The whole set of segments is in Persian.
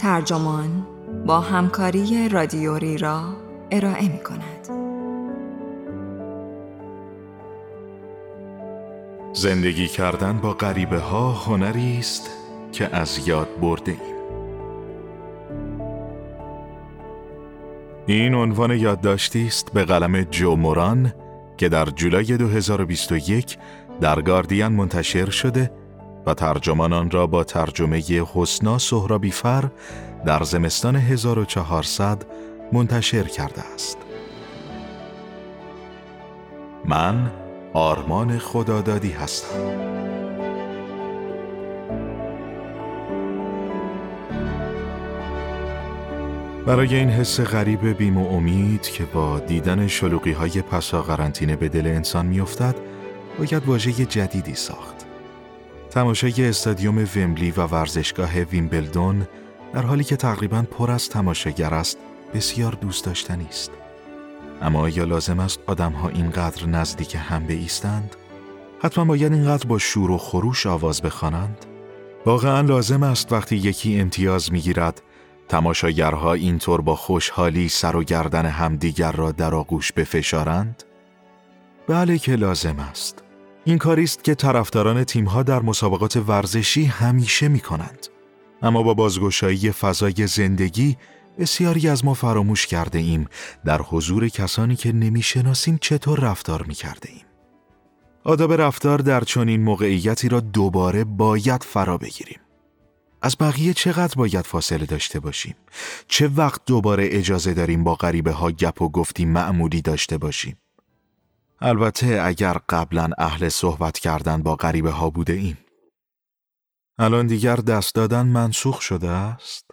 ترجمان با همکاری رادیوری را ارائه می کند. زندگی کردن با غریبه ها هنری است که از یاد برده ایم. این عنوان یادداشتی است به قلم جو موران که در جولای 2021 در گاردین منتشر شده و ترجمان آن را با ترجمه حسنا سهرابیفر در زمستان 1400 منتشر کرده است. من آرمان خدادادی هستم. برای این حس غریب بیم و امید که با دیدن شلوقی های پسا قرنطینه به دل انسان میافتد باید واژه جدیدی ساخت. تماشای استادیوم ومبلی و ورزشگاه ویمبلدون در حالی که تقریبا پر از تماشاگر است بسیار دوست داشتنی است. اما آیا لازم است آدمها اینقدر نزدیک هم بیستند؟ حتما باید اینقدر با شور و خروش آواز بخوانند؟ واقعا لازم است وقتی یکی امتیاز می‌گیرد تماشاگرها اینطور با خوشحالی سر و گردن همدیگر را در آغوش بفشارند؟ بله که لازم است. این کاری است که طرفداران تیمها در مسابقات ورزشی همیشه می کنند. اما با بازگشایی فضای زندگی بسیاری از ما فراموش کرده ایم در حضور کسانی که نمی‌شناسیم چطور رفتار می کرده ایم. آداب رفتار در چنین موقعیتی را دوباره باید فرا بگیریم. از بقیه چقدر باید فاصله داشته باشیم؟ چه وقت دوباره اجازه داریم با غریبه ها گپ و گفتی معمولی داشته باشیم؟ البته اگر قبلا اهل صحبت کردن با غریبه ها بوده ایم. الان دیگر دست دادن منسوخ شده است؟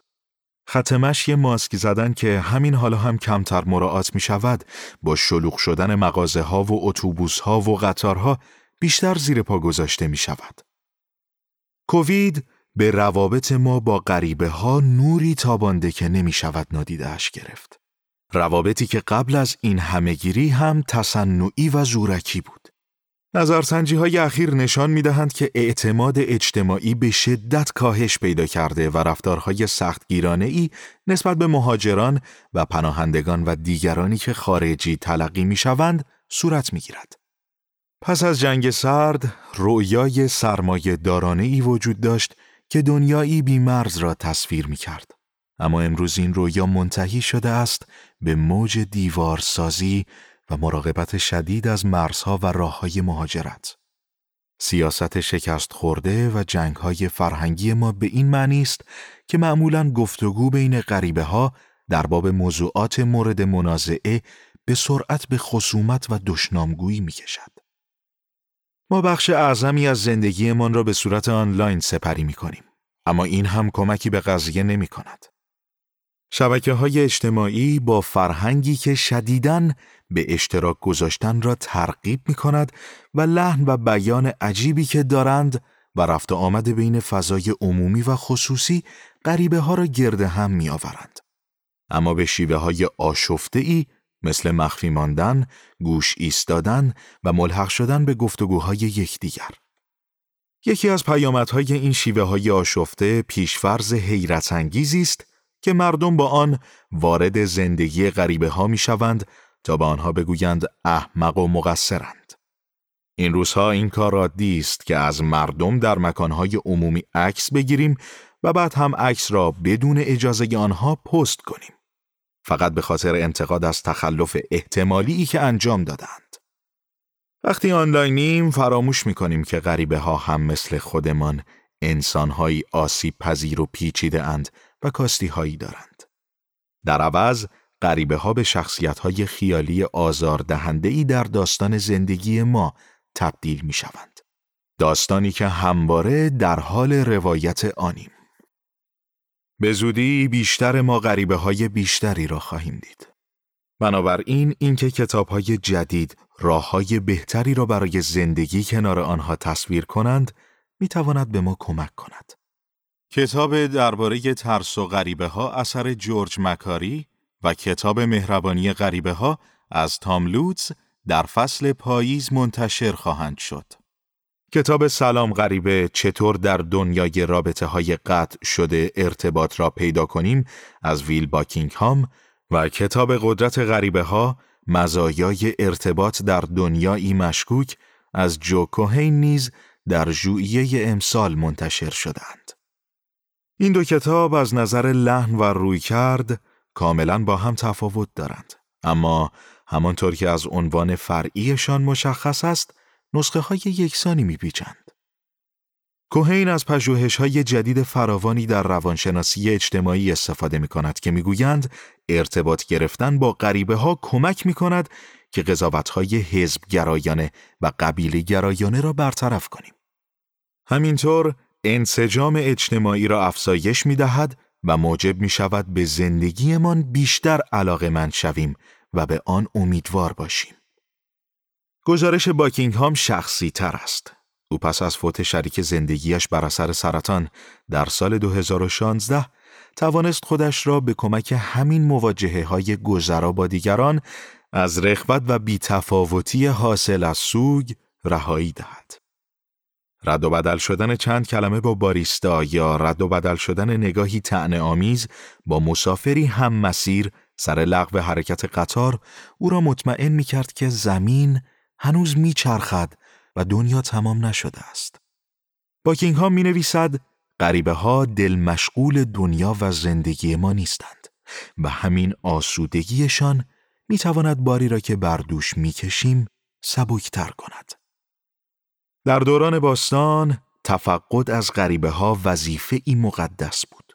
ختمش یه ماسک زدن که همین حالا هم کمتر مراعات می شود با شلوغ شدن مغازه ها و اتوبوس ها و قطارها بیشتر زیر پا گذاشته می شود. کووید به روابط ما با غریبه ها نوری تابانده که نمی شود نادیدهش گرفت. روابطی که قبل از این همهگیری هم تصنعی و زورکی بود. نظرسنجی های اخیر نشان می دهند که اعتماد اجتماعی به شدت کاهش پیدا کرده و رفتارهای سختگیرانه ای نسبت به مهاجران و پناهندگان و دیگرانی که خارجی تلقی می شوند صورت می گیرد. پس از جنگ سرد، رویای سرمایه دارانه ای وجود داشت که دنیایی بی مرز را تصویر می کرد. اما امروز این رویا منتهی شده است به موج دیوارسازی و مراقبت شدید از مرزها و راه های مهاجرت. سیاست شکست خورده و جنگ های فرهنگی ما به این معنی است که معمولا گفتگو بین غریبه ها در باب موضوعات مورد منازعه به سرعت به خصومت و دشنامگویی می کشد. ما بخش اعظمی از زندگیمان را به صورت آنلاین سپری می کنیم. اما این هم کمکی به قضیه نمی کند. شبکه های اجتماعی با فرهنگی که شدیداً به اشتراک گذاشتن را ترغیب می کند و لحن و بیان عجیبی که دارند و رفت آمد بین فضای عمومی و خصوصی غریبه ها را گرد هم می آورند. اما به شیوه های آشفته ای مثل مخفی ماندن، گوش ایستادن و ملحق شدن به گفتگوهای یکدیگر. یکی از پیامدهای این شیوه های آشفته پیشفرز حیرت است که مردم با آن وارد زندگی غریبه ها می شوند تا به آنها بگویند احمق و مقصرند. این روزها این کار عادی است که از مردم در مکانهای عمومی عکس بگیریم و بعد هم عکس را بدون اجازه آنها پست کنیم. فقط به خاطر انتقاد از تخلف احتمالی که انجام دادند. وقتی آنلاینیم فراموش می کنیم که غریبه ها هم مثل خودمان انسانهایی آسیب پذیر و پیچیده اند و کاستی هایی دارند. در عوض غریبه ها به شخصیت های خیالی آزار دهنده ای در داستان زندگی ما تبدیل می شوند. داستانی که همواره در حال روایت آنیم. به زودی بیشتر ما غریبه های بیشتری را خواهیم دید. بنابراین اینکه کتاب های جدید راه های بهتری را برای زندگی کنار آنها تصویر کنند می تواند به ما کمک کند. کتاب درباره ترس و غریبه ها اثر جورج مکاری و کتاب مهربانی غریبه ها از تام لوتز در فصل پاییز منتشر خواهند شد. کتاب سلام غریبه چطور در دنیای رابطه های قطع شده ارتباط را پیدا کنیم از ویل باکینگهام و کتاب قدرت غریبه ها مزایای ارتباط در دنیایی مشکوک از جو کوهین نیز در ژوئیه امسال منتشر شدند. این دو کتاب از نظر لحن و روی کرد کاملا با هم تفاوت دارند. اما همانطور که از عنوان فرعیشان مشخص است، نسخه های یکسانی میپیچند. کوهین از پژوهش های جدید فراوانی در روانشناسی اجتماعی استفاده می کند که می‌گویند ارتباط گرفتن با غریبه ها کمک می کند که قضاوت های حزب گرایانه و قبیله گرایانه را برطرف کنیم. همینطور انسجام اجتماعی را افزایش می دهد و موجب می شود به زندگیمان بیشتر علاقه من شویم و به آن امیدوار باشیم. گزارش باکینگهام شخصی تر است. او پس از فوت شریک زندگیش بر اثر سرطان در سال 2016 توانست خودش را به کمک همین مواجهه های گذرا با دیگران از رخوت و بیتفاوتی حاصل از سوگ رهایی دهد. رد و بدل شدن چند کلمه با باریستا یا رد و بدل شدن نگاهی تعنی آمیز با مسافری هم مسیر سر لغو حرکت قطار او را مطمئن می کرد که زمین هنوز می چرخد و دنیا تمام نشده است. باکینگهام می نویسد غریبه ها دل مشغول دنیا و زندگی ما نیستند و همین آسودگیشان می تواند باری را که بر دوش می کشیم سبکتر کند. در دوران باستان تفقد از غریبه ها وظیفه ای مقدس بود.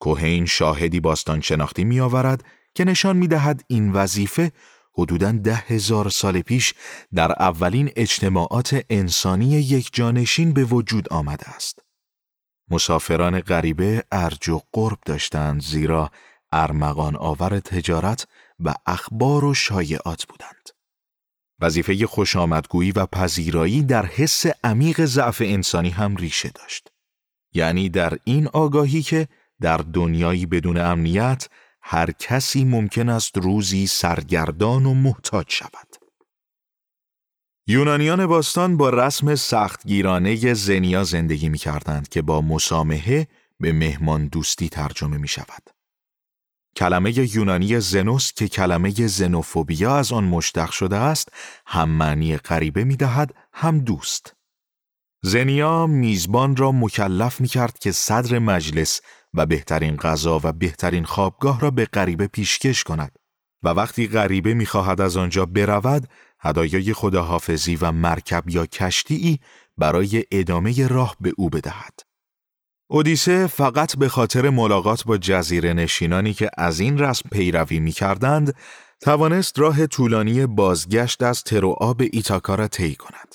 کوهین شاهدی باستان شناختی می آورد که نشان می دهد این وظیفه حدوداً ده هزار سال پیش در اولین اجتماعات انسانی یک جانشین به وجود آمده است. مسافران غریبه ارج و قرب داشتند زیرا ارمغان آور تجارت و اخبار و شایعات بودند. وظیفه خوشامدگویی و پذیرایی در حس عمیق ضعف انسانی هم ریشه داشت. یعنی در این آگاهی که در دنیایی بدون امنیت هر کسی ممکن است روزی سرگردان و محتاج شود. یونانیان باستان با رسم سختگیرانه زنیا زندگی می کردند که با مسامحه به مهمان دوستی ترجمه می شود. کلمه یونانی زنوس که کلمه زنوفوبیا از آن مشتق شده است هم معنی غریبه می دهد هم دوست. زنیا میزبان را مکلف می کرد که صدر مجلس و بهترین غذا و بهترین خوابگاه را به غریبه پیشکش کند و وقتی غریبه می‌خواهد از آنجا برود هدایای خداحافظی و مرکب یا کشتی برای ادامه راه به او بدهد. اودیسه فقط به خاطر ملاقات با جزیره نشینانی که از این رسم پیروی می کردند، توانست راه طولانی بازگشت از تروآ به ایتاکا را طی کند.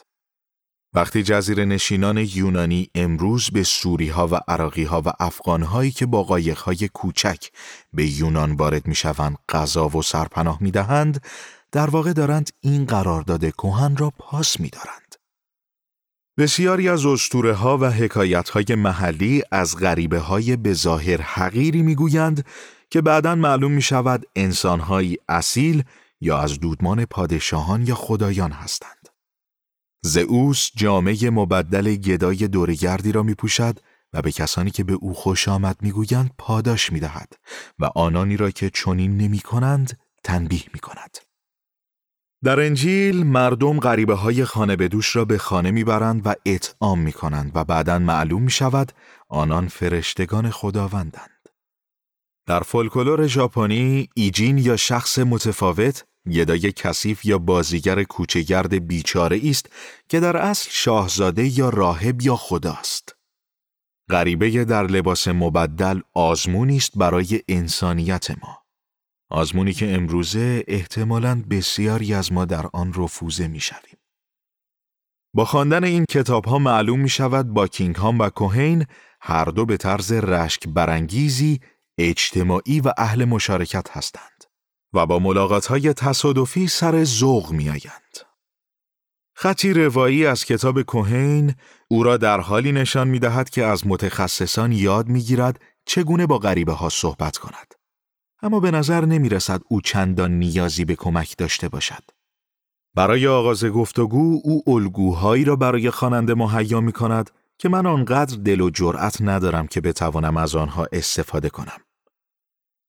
وقتی جزیره نشینان یونانی امروز به سوری ها و عراقی ها و افغان هایی که با قایق های کوچک به یونان وارد می شوند غذا و سرپناه می دهند، در واقع دارند این قرارداد کهن را پاس می دارند. بسیاری از اسطوره ها و حکایت های محلی از غریبه های به ظاهر حقیری می گویند که بعدا معلوم می شود انسان اصیل یا از دودمان پادشاهان یا خدایان هستند. زئوس جامعه مبدل گدای دورگردی را می پوشد و به کسانی که به او خوش آمد می گویند پاداش می دهد و آنانی را که چنین نمی کنند تنبیه می کند. در انجیل مردم غریبه های خانه به دوش را به خانه می‌برند و اطعام می کنند و بعدا معلوم می شود آنان فرشتگان خداوندند. در فولکلور ژاپنی ایجین یا شخص متفاوت گدای کثیف یا بازیگر کوچگرد بیچاره است که در اصل شاهزاده یا راهب یا خداست. غریبه در لباس مبدل آزمونی است برای انسانیت ما. آزمونی که امروزه احتمالاً بسیاری از ما در آن رفوزه می شویم. با خواندن این کتاب ها معلوم می شود با کینگهام و کوهین هر دو به طرز رشک برانگیزی اجتماعی و اهل مشارکت هستند. و با ملاقات های تصادفی سر ذوق می آیند. خطی روایی از کتاب کوهین او را در حالی نشان می دهد که از متخصصان یاد می گیرد چگونه با غریبه ها صحبت کند. اما به نظر نمی رسد او چندان نیازی به کمک داشته باشد. برای آغاز گفتگو او الگوهایی را برای خواننده مهیا می کند که من آنقدر دل و جرأت ندارم که بتوانم از آنها استفاده کنم.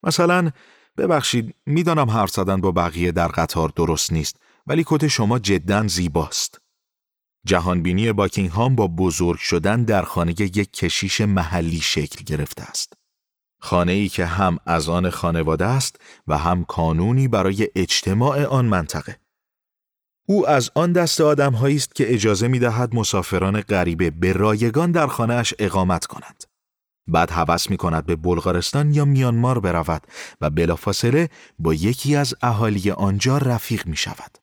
مثلا ببخشید می‌دانم حرف زدن با بقیه در قطار درست نیست ولی کت شما جدا زیباست. جهانبینی باکینگهام با بزرگ شدن در خانه یک کشیش محلی شکل گرفته است. خانه ای که هم از آن خانواده است و هم کانونی برای اجتماع آن منطقه. او از آن دست آدم است که اجازه می دهد مسافران غریبه به رایگان در خانهاش اقامت کنند. بعد حوض می کند به بلغارستان یا میانمار برود و بلافاصله با یکی از اهالی آنجا رفیق می شود.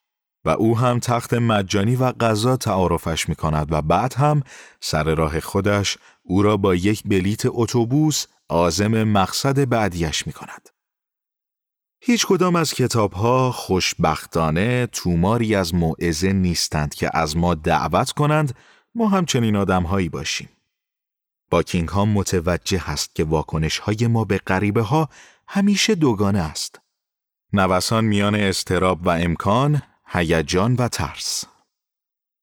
و او هم تخت مجانی و غذا تعارفش می کند و بعد هم سر راه خودش او را با یک بلیت اتوبوس آزم مقصد بعدیش می کند. هیچ کدام از کتاب ها خوشبختانه توماری از موعظه نیستند که از ما دعوت کنند ما همچنین آدم هایی باشیم. باکینگ ها متوجه هست که واکنش های ما به غریبه ها همیشه دوگانه است. نوسان میان استراب و امکان، هیجان و ترس.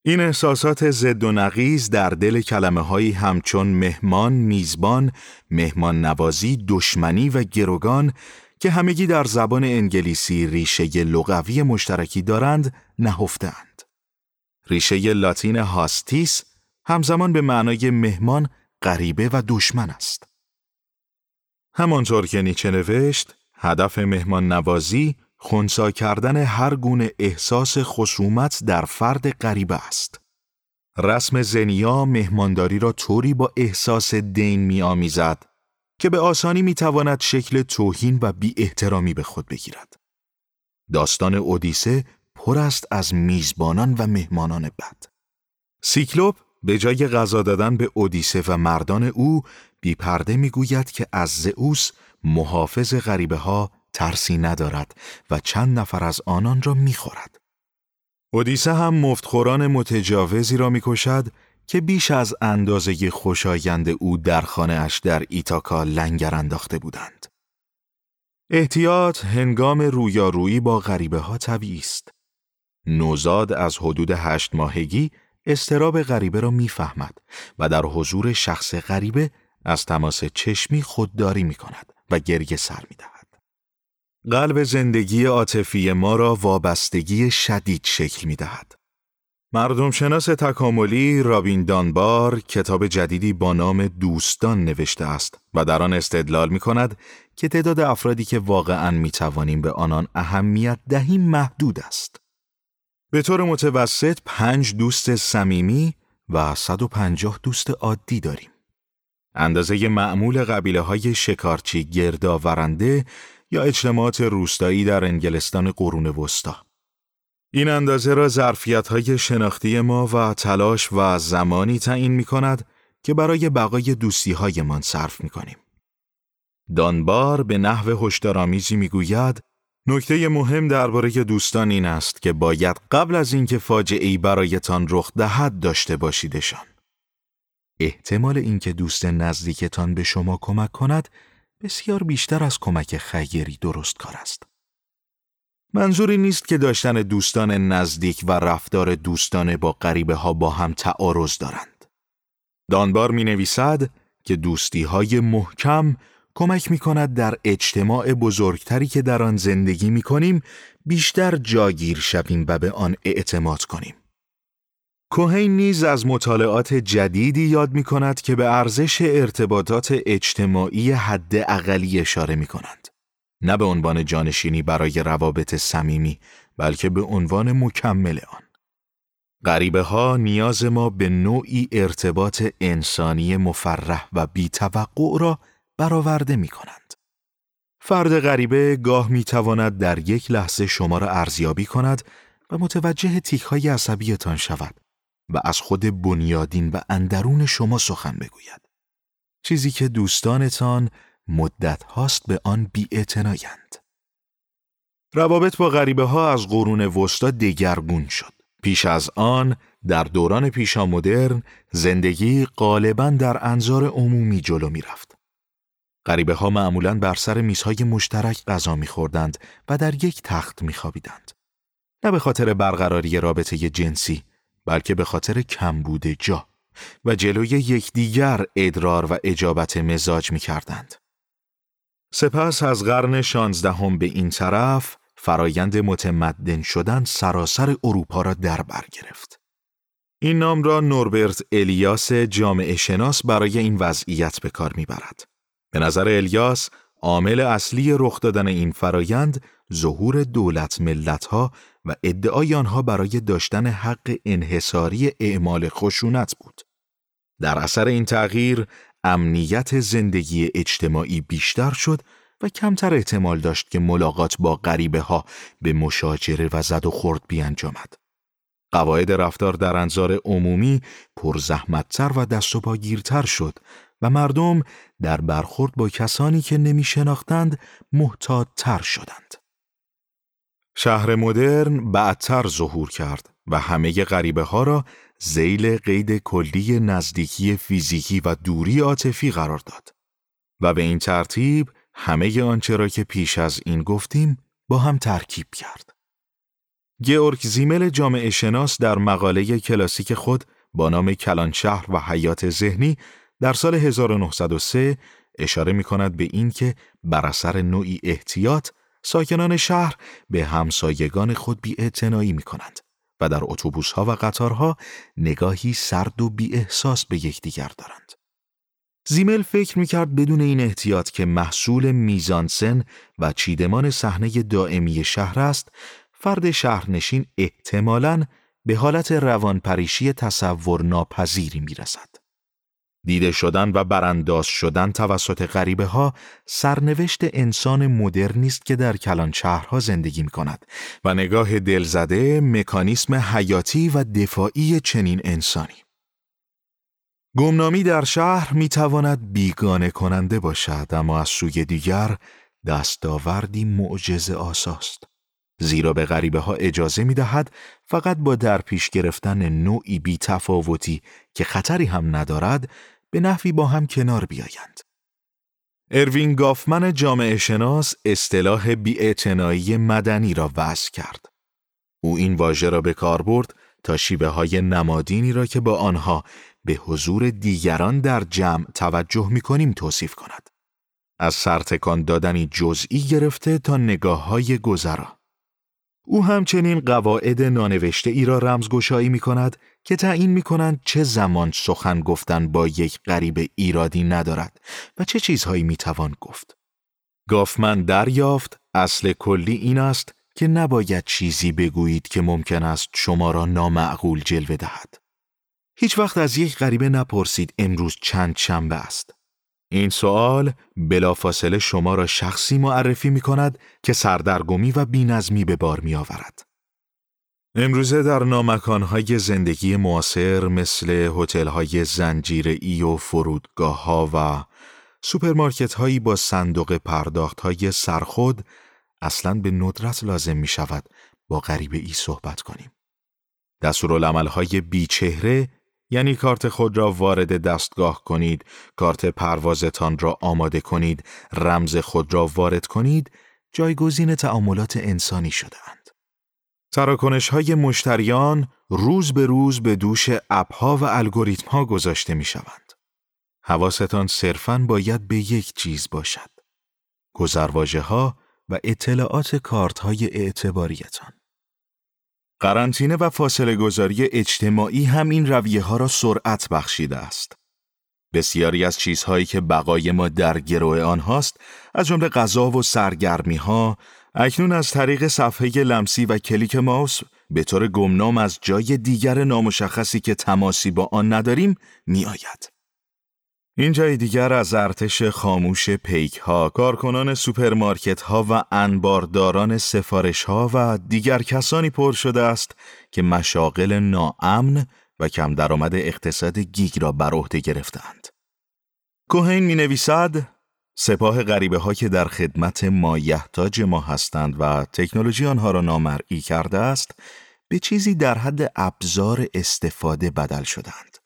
این احساسات زد و نقیز در دل کلمه هایی همچون مهمان، میزبان، مهمان نوازی، دشمنی و گروگان که همگی در زبان انگلیسی ریشه لغوی مشترکی دارند نهفتند. ریشه لاتین هاستیس همزمان به معنای مهمان، غریبه و دشمن است. همانطور که نیچه نوشت، هدف مهمان نوازی خونسا کردن هر گونه احساس خصومت در فرد غریبه است. رسم زنیا مهمانداری را طوری با احساس دین می آمیزد که به آسانی می تواند شکل توهین و بی احترامی به خود بگیرد. داستان اودیسه پر است از میزبانان و مهمانان بد. سیکلوپ به جای غذا دادن به اودیسه و مردان او بی پرده می گوید که از زئوس محافظ غریبه ها ترسی ندارد و چند نفر از آنان را می‌خورد. اودیسه هم مفتخوران متجاوزی را می‌کشد که بیش از اندازه خوشایند او در خانه اش در ایتاکا لنگر انداخته بودند. احتیاط هنگام رویارویی با غریبه ها طبیعی است. نوزاد از حدود هشت ماهگی استراب غریبه را می‌فهمد و در حضور شخص غریبه از تماس چشمی خودداری می کند و گریه سر می دهد. قلب زندگی عاطفی ما را وابستگی شدید شکل می دهد. مردم شناس تکاملی رابین دانبار کتاب جدیدی با نام دوستان نوشته است و در آن استدلال می کند که تعداد افرادی که واقعا می توانیم به آنان اهمیت دهیم محدود است. به طور متوسط پنج دوست صمیمی و 150 دوست عادی داریم. اندازه معمول قبیله های شکارچی گردآورنده یا اجتماعات روستایی در انگلستان قرون وسطا. این اندازه را ظرفیت های شناختی ما و تلاش و زمانی تعیین می کند که برای بقای دوستی هایمان صرف می کنیم. دانبار به نحو هشدارآمیزی می‌گوید نکته مهم درباره دوستان این است که باید قبل از اینکه فاجعه‌ای برایتان رخ دهد داشته باشیدشان. احتمال اینکه دوست نزدیکتان به شما کمک کند بسیار بیشتر از کمک خیری درست کار است. منظوری نیست که داشتن دوستان نزدیک و رفتار دوستانه با غریبه ها با هم تعارض دارند. دانبار می نویسد که دوستی های محکم کمک می کند در اجتماع بزرگتری که در آن زندگی می کنیم بیشتر جاگیر شویم و به آن اعتماد کنیم. کوهین نیز از مطالعات جدیدی یاد می کند که به ارزش ارتباطات اجتماعی حد اقلی اشاره می کنند. نه به عنوان جانشینی برای روابط صمیمی بلکه به عنوان مکمل آن. غریبه ها نیاز ما به نوعی ارتباط انسانی مفرح و بیتوقع را برآورده می کنند. فرد غریبه گاه می تواند در یک لحظه شما را ارزیابی کند و متوجه تیک های عصبیتان شود و از خود بنیادین و اندرون شما سخن بگوید. چیزی که دوستانتان مدت هاست به آن بی روابط با غریبه ها از قرون وسطا دگرگون شد. پیش از آن در دوران پیشا مدرن زندگی غالبا در انظار عمومی جلو می رفت. غریبه ها معمولا بر سر میزهای مشترک غذا می خوردند و در یک تخت می خوابیدند. نه به خاطر برقراری رابطه جنسی بلکه به خاطر کمبود جا و جلوی یکدیگر ادرار و اجابت مزاج می کردند. سپس از قرن شانزدهم به این طرف فرایند متمدن شدن سراسر اروپا را در بر گرفت. این نام را نوربرت الیاس جامعه شناس برای این وضعیت به کار می‌برد. به نظر الیاس عامل اصلی رخ دادن این فرایند ظهور دولت ملتها و ادعای آنها برای داشتن حق انحصاری اعمال خشونت بود. در اثر این تغییر امنیت زندگی اجتماعی بیشتر شد و کمتر احتمال داشت که ملاقات با غریبه ها به مشاجره و زد و خورد بیانجامد. قواعد رفتار در انظار عمومی پرزحمتتر و دست و پاگیرتر شد و مردم در برخورد با کسانی که نمی شناختند محتاطتر شدند. شهر مدرن بعدتر ظهور کرد و همه غریبه ها را زیل قید کلی نزدیکی فیزیکی و دوری عاطفی قرار داد و به این ترتیب همه آنچه را که پیش از این گفتیم با هم ترکیب کرد. گئورگ زیمل جامعه شناس در مقاله کلاسیک خود با نام کلان شهر و حیات ذهنی در سال 1903 اشاره می کند به این که بر اثر نوعی احتیاط ساکنان شهر به همسایگان خود بی می کنند و در اتوبوس ها و قطارها نگاهی سرد و بی احساس به یکدیگر دارند. زیمل فکر می‌کرد بدون این احتیاط که محصول میزانسن و چیدمان صحنه دائمی شهر است، فرد شهرنشین احتمالاً به حالت روانپریشی تصور ناپذیری می‌رسد. دیده شدن و برانداز شدن توسط غریبه ها سرنوشت انسان مدرنی است که در کلان شهرها زندگی می کند و نگاه دلزده مکانیسم حیاتی و دفاعی چنین انسانی. گمنامی در شهر می تواند بیگانه کننده باشد اما از سوی دیگر دستاوردی معجز آساست. زیرا به غریبه ها اجازه می دهد فقط با در پیش گرفتن نوعی بی تفاوتی که خطری هم ندارد به نحوی با هم کنار بیایند. اروین گافمن جامعه شناس اصطلاح بیاعتنایی مدنی را وضع کرد. او این واژه را به کار برد تا شیبه های نمادینی را که با آنها به حضور دیگران در جمع توجه می کنیم توصیف کند. از سرتکان دادنی جزئی گرفته تا نگاه های گذرا. او همچنین قواعد نانوشته ای را رمزگشایی می کند که تعیین می کنند چه زمان سخن گفتن با یک غریب ایرادی ندارد و چه چیزهایی می توان گفت. گافمن دریافت اصل کلی این است که نباید چیزی بگویید که ممکن است شما را نامعقول جلوه دهد. هیچ وقت از یک غریبه نپرسید امروز چند شنبه است. این سوال بلافاصله شما را شخصی معرفی می کند که سردرگمی و بینظمی به بار می آورد. امروزه در نامکانهای زندگی معاصر مثل هتل‌های زنجیره‌ای و فرودگاه ها و سوپرمارکت هایی با صندوق پرداخت های سرخود اصلا به ندرت لازم می شود با غریبه ای صحبت کنیم. دستورالعمل های بیچهره یعنی کارت خود را وارد دستگاه کنید، کارت پروازتان را آماده کنید، رمز خود را وارد کنید، جایگزین تعاملات انسانی شدهاند. تراکنش های مشتریان روز به روز به دوش اپها و الگوریتم ها گذاشته می شوند. حواستان صرفاً باید به یک چیز باشد. گذرواژه ها و اطلاعات کارت های اعتباریتان. قرنطینه و فاصله گذاری اجتماعی هم این رویه ها را سرعت بخشیده است. بسیاری از چیزهایی که بقای ما در گروه آنهاست از جمله غذا و سرگرمی ها اکنون از طریق صفحه لمسی و کلیک ماوس به طور گمنام از جای دیگر نامشخصی که تماسی با آن نداریم می آید. این جای دیگر از ارتش خاموش پیک ها، کارکنان سوپرمارکت ها و انبارداران سفارش ها و دیگر کسانی پر شده است که مشاغل ناامن و کم درآمد اقتصاد گیگ را بر عهده گرفتند. کوهین می نویسد سپاه غریبه ها که در خدمت مایحتاج ما هستند و تکنولوژی آنها را نامرئی کرده است به چیزی در حد ابزار استفاده بدل شدند.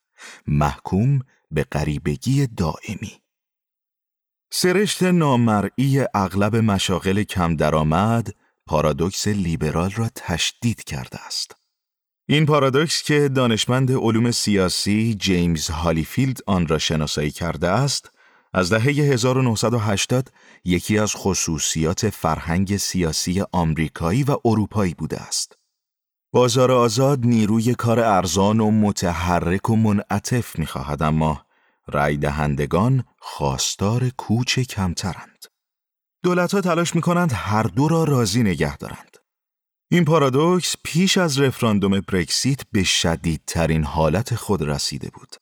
محکوم به غریبگی دائمی سرشت نامرئی اغلب مشاغل کم درآمد پارادوکس لیبرال را تشدید کرده است. این پارادوکس که دانشمند علوم سیاسی جیمز هالیفیلد آن را شناسایی کرده است، از دهه 1980 یکی از خصوصیات فرهنگ سیاسی آمریکایی و اروپایی بوده است. بازار آزاد نیروی کار ارزان و متحرک و منعطف می‌خواهد اما رای دهندگان خواستار کوچ کمترند. دولتها تلاش می کنند هر دو را راضی نگه دارند. این پارادوکس پیش از رفراندوم برکسیت به شدیدترین حالت خود رسیده بود.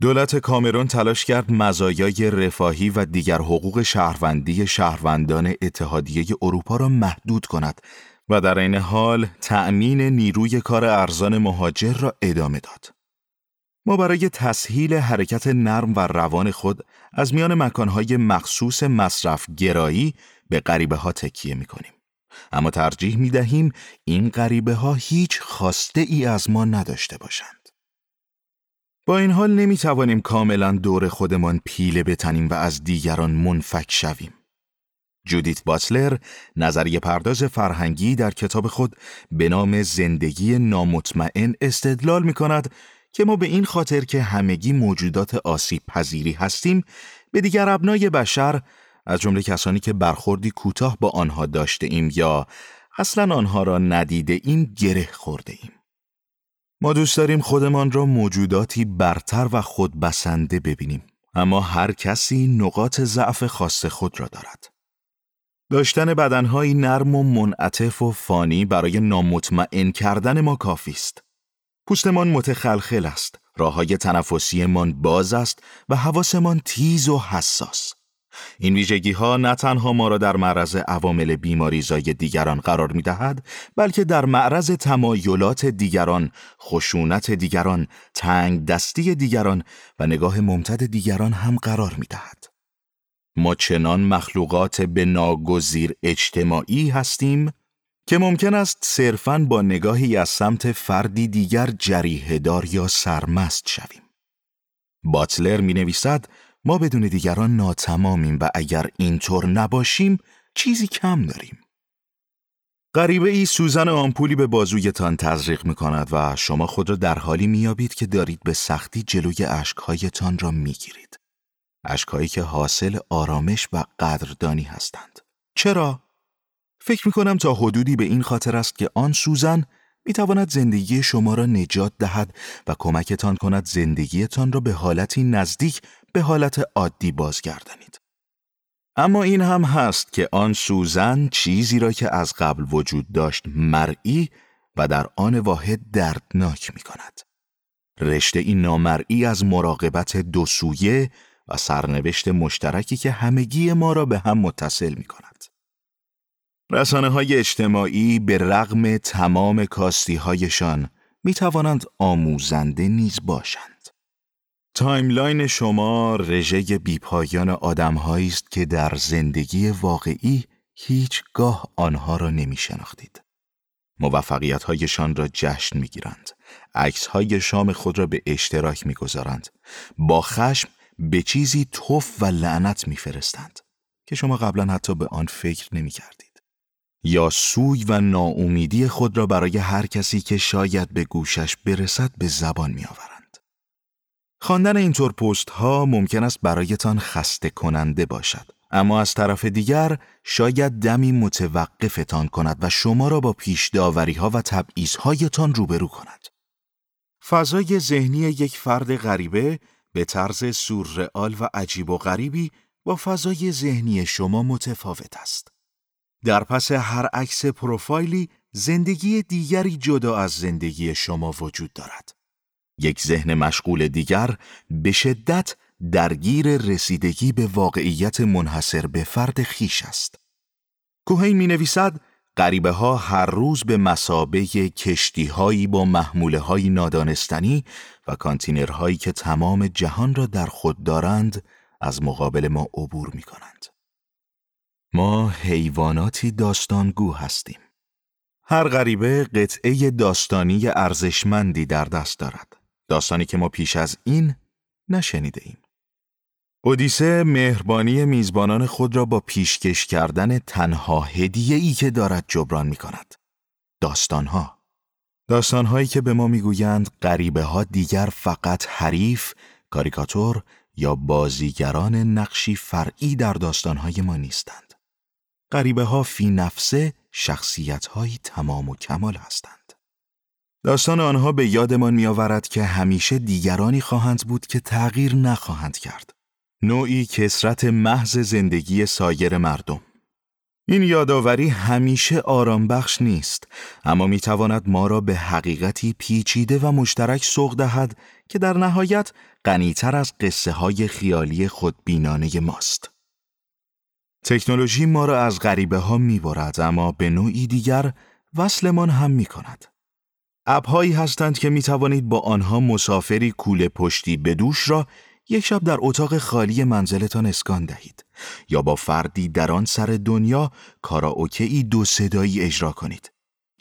دولت کامرون تلاش کرد مزایای رفاهی و دیگر حقوق شهروندی شهروندان اتحادیه اروپا را محدود کند و در این حال تأمین نیروی کار ارزان مهاجر را ادامه داد. ما برای تسهیل حرکت نرم و روان خود از میان مکانهای مخصوص مصرف گرایی به غریبه ها تکیه می کنیم. اما ترجیح می دهیم این غریبه ها هیچ خواسته ای از ما نداشته باشند. با این حال نمی توانیم کاملا دور خودمان پیله بتنیم و از دیگران منفک شویم. جودیت باتلر نظریه پرداز فرهنگی در کتاب خود به نام زندگی نامطمئن استدلال می کند که ما به این خاطر که همگی موجودات آسیب پذیری هستیم به دیگر ابنای بشر از جمله کسانی که برخوردی کوتاه با آنها داشته ایم یا اصلا آنها را ندیده ایم گره خورده ایم. ما دوست داریم خودمان را موجوداتی برتر و خودبسنده ببینیم اما هر کسی نقاط ضعف خاص خود را دارد. داشتن بدنهایی نرم و منعطف و فانی برای نامطمئن کردن ما کافی است. پوستمان متخلخل است، راه های تنفسیمان باز است و حواسمان تیز و حساس. این ویژگی ها نه تنها ما را در معرض عوامل بیماریزای دیگران قرار می دهد بلکه در معرض تمایلات دیگران، خشونت دیگران، تنگ دستی دیگران و نگاه ممتد دیگران هم قرار می دهد. ما چنان مخلوقات به ناگزیر اجتماعی هستیم که ممکن است صرفاً با نگاهی از سمت فردی دیگر جریهدار یا سرمست شویم. باتلر می نویسد ما بدون دیگران ناتمامیم و اگر اینطور نباشیم چیزی کم داریم. غریبه ای سوزن آمپولی به بازویتان تزریق می کند و شما خود را در حالی میابید که دارید به سختی جلوی اشکهایتان را می گیرید. اشکهایی که حاصل آرامش و قدردانی هستند. چرا؟ فکر می کنم تا حدودی به این خاطر است که آن سوزن می تواند زندگی شما را نجات دهد و کمکتان کند زندگیتان را به حالتی نزدیک به حالت عادی بازگردانید. اما این هم هست که آن سوزن چیزی را که از قبل وجود داشت مرئی و در آن واحد دردناک می کند. رشته این نامرئی از مراقبت دو سویه و سرنوشت مشترکی که همگی ما را به هم متصل می کند. رسانه های اجتماعی به رغم تمام کاستی هایشان می توانند آموزنده نیز باشند. timeline شما رژه بیپایان آدم است که در زندگی واقعی هیچگاه آنها را نمی شناختید. موفقیت هایشان را جشن می گیرند. عکس های شام خود را به اشتراک می گذارند. با خشم به چیزی توف و لعنت می فرستند که شما قبلا حتی به آن فکر نمی کردید. یا سوی و ناامیدی خود را برای هر کسی که شاید به گوشش برسد به زبان می آورند. خواندن اینطور پست ها ممکن است برایتان خسته کننده باشد. اما از طرف دیگر شاید دمی متوقفتان کند و شما را با پیش داوری ها و تبعیض هایتان روبرو کند. فضای ذهنی یک فرد غریبه به طرز سورئال و عجیب و غریبی با فضای ذهنی شما متفاوت است. در پس هر عکس پروفایلی زندگی دیگری جدا از زندگی شما وجود دارد. یک ذهن مشغول دیگر به شدت درگیر رسیدگی به واقعیت منحصر به فرد خیش است. کوهین می نویسد غریبه ها هر روز به مسابه کشتی هایی با محموله های نادانستنی و کانتینرهایی که تمام جهان را در خود دارند از مقابل ما عبور می کنند. ما حیواناتی داستانگو هستیم. هر غریبه قطعه داستانی ارزشمندی در دست دارد. داستانی که ما پیش از این نشنیده ایم. اودیسه مهربانی میزبانان خود را با پیشکش کردن تنها هدیه ای که دارد جبران می کند. داستانها داستانهایی که به ما می‌گویند غریبه ها دیگر فقط حریف، کاریکاتور یا بازیگران نقشی فرعی در داستانهای ما نیستند. غریبه ها فی نفسه شخصیت تمام و کمال هستند. داستان آنها به یادمان میآورد که همیشه دیگرانی خواهند بود که تغییر نخواهند کرد. نوعی کسرت محض زندگی سایر مردم. این یادآوری همیشه آرام بخش نیست اما می تواند ما را به حقیقتی پیچیده و مشترک سوق دهد که در نهایت غنیتر از قصه های خیالی خودبینانه ماست. تکنولوژی ما را از غریبه ها می برد اما به نوعی دیگر وصلمان هم می کند. اپهایی هستند که می توانید با آنها مسافری کوله پشتی به دوش را یک شب در اتاق خالی منزلتان اسکان دهید یا با فردی در آن سر دنیا کاراوکه دو صدایی اجرا کنید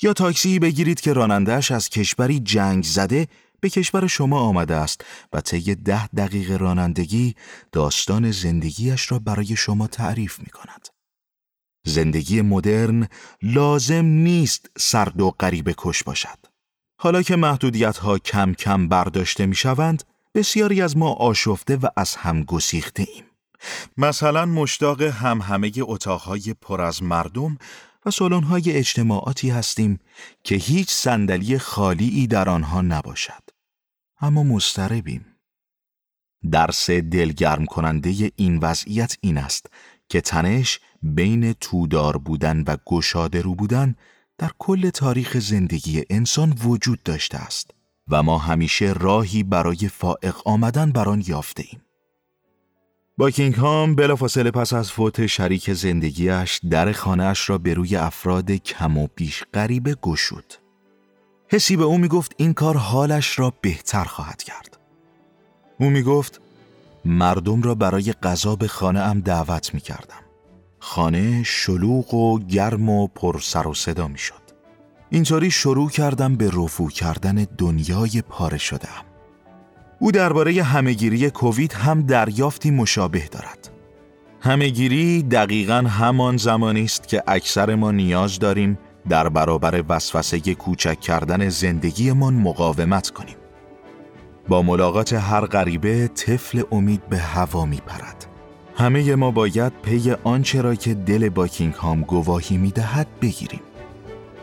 یا تاکسی بگیرید که رانندهش از کشوری جنگ زده به کشور شما آمده است و طی ده دقیقه رانندگی داستان زندگیش را برای شما تعریف می کند. زندگی مدرن لازم نیست سرد و غریب کش باشد. حالا که محدودیت ها کم کم برداشته می شوند، بسیاری از ما آشفته و از هم گسیخته ایم. مثلا مشتاق هم همه اتاقهای پر از مردم و سالن‌های اجتماعاتی هستیم که هیچ صندلی خالی در آنها نباشد. اما مستربیم. درس دلگرم کننده این وضعیت این است که تنش بین تودار بودن و گشاده رو بودن در کل تاریخ زندگی انسان وجود داشته است و ما همیشه راهی برای فائق آمدن بر آن یافته ایم. باکینگهام بلافاصله پس از فوت شریک زندگیش در خانهاش را به روی افراد کم و بیش غریبه گشود. حسی به او می گفت این کار حالش را بهتر خواهد کرد. او می گفت مردم را برای غذا به خانه ام دعوت می کردم. خانه شلوغ و گرم و پر سر و صدا می شد. اینطوری شروع کردم به رفو کردن دنیای پاره شدم. او درباره همهگیری کووید هم دریافتی مشابه دارد. همهگیری دقیقا همان زمانی است که اکثر ما نیاز داریم در برابر وسوسه کوچک کردن زندگیمان مقاومت کنیم. با ملاقات هر غریبه طفل امید به هوا می پرد. همه ما باید پی آنچه را که دل باکینگ هام گواهی می دهد بگیریم.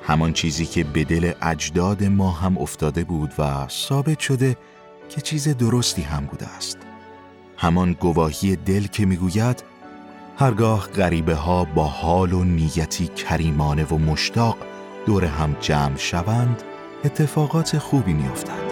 همان چیزی که به دل اجداد ما هم افتاده بود و ثابت شده که چیز درستی هم بوده است. همان گواهی دل که می‌گوید هرگاه غریبه ها با حال و نیتی کریمانه و مشتاق دور هم جمع شوند اتفاقات خوبی میافتند.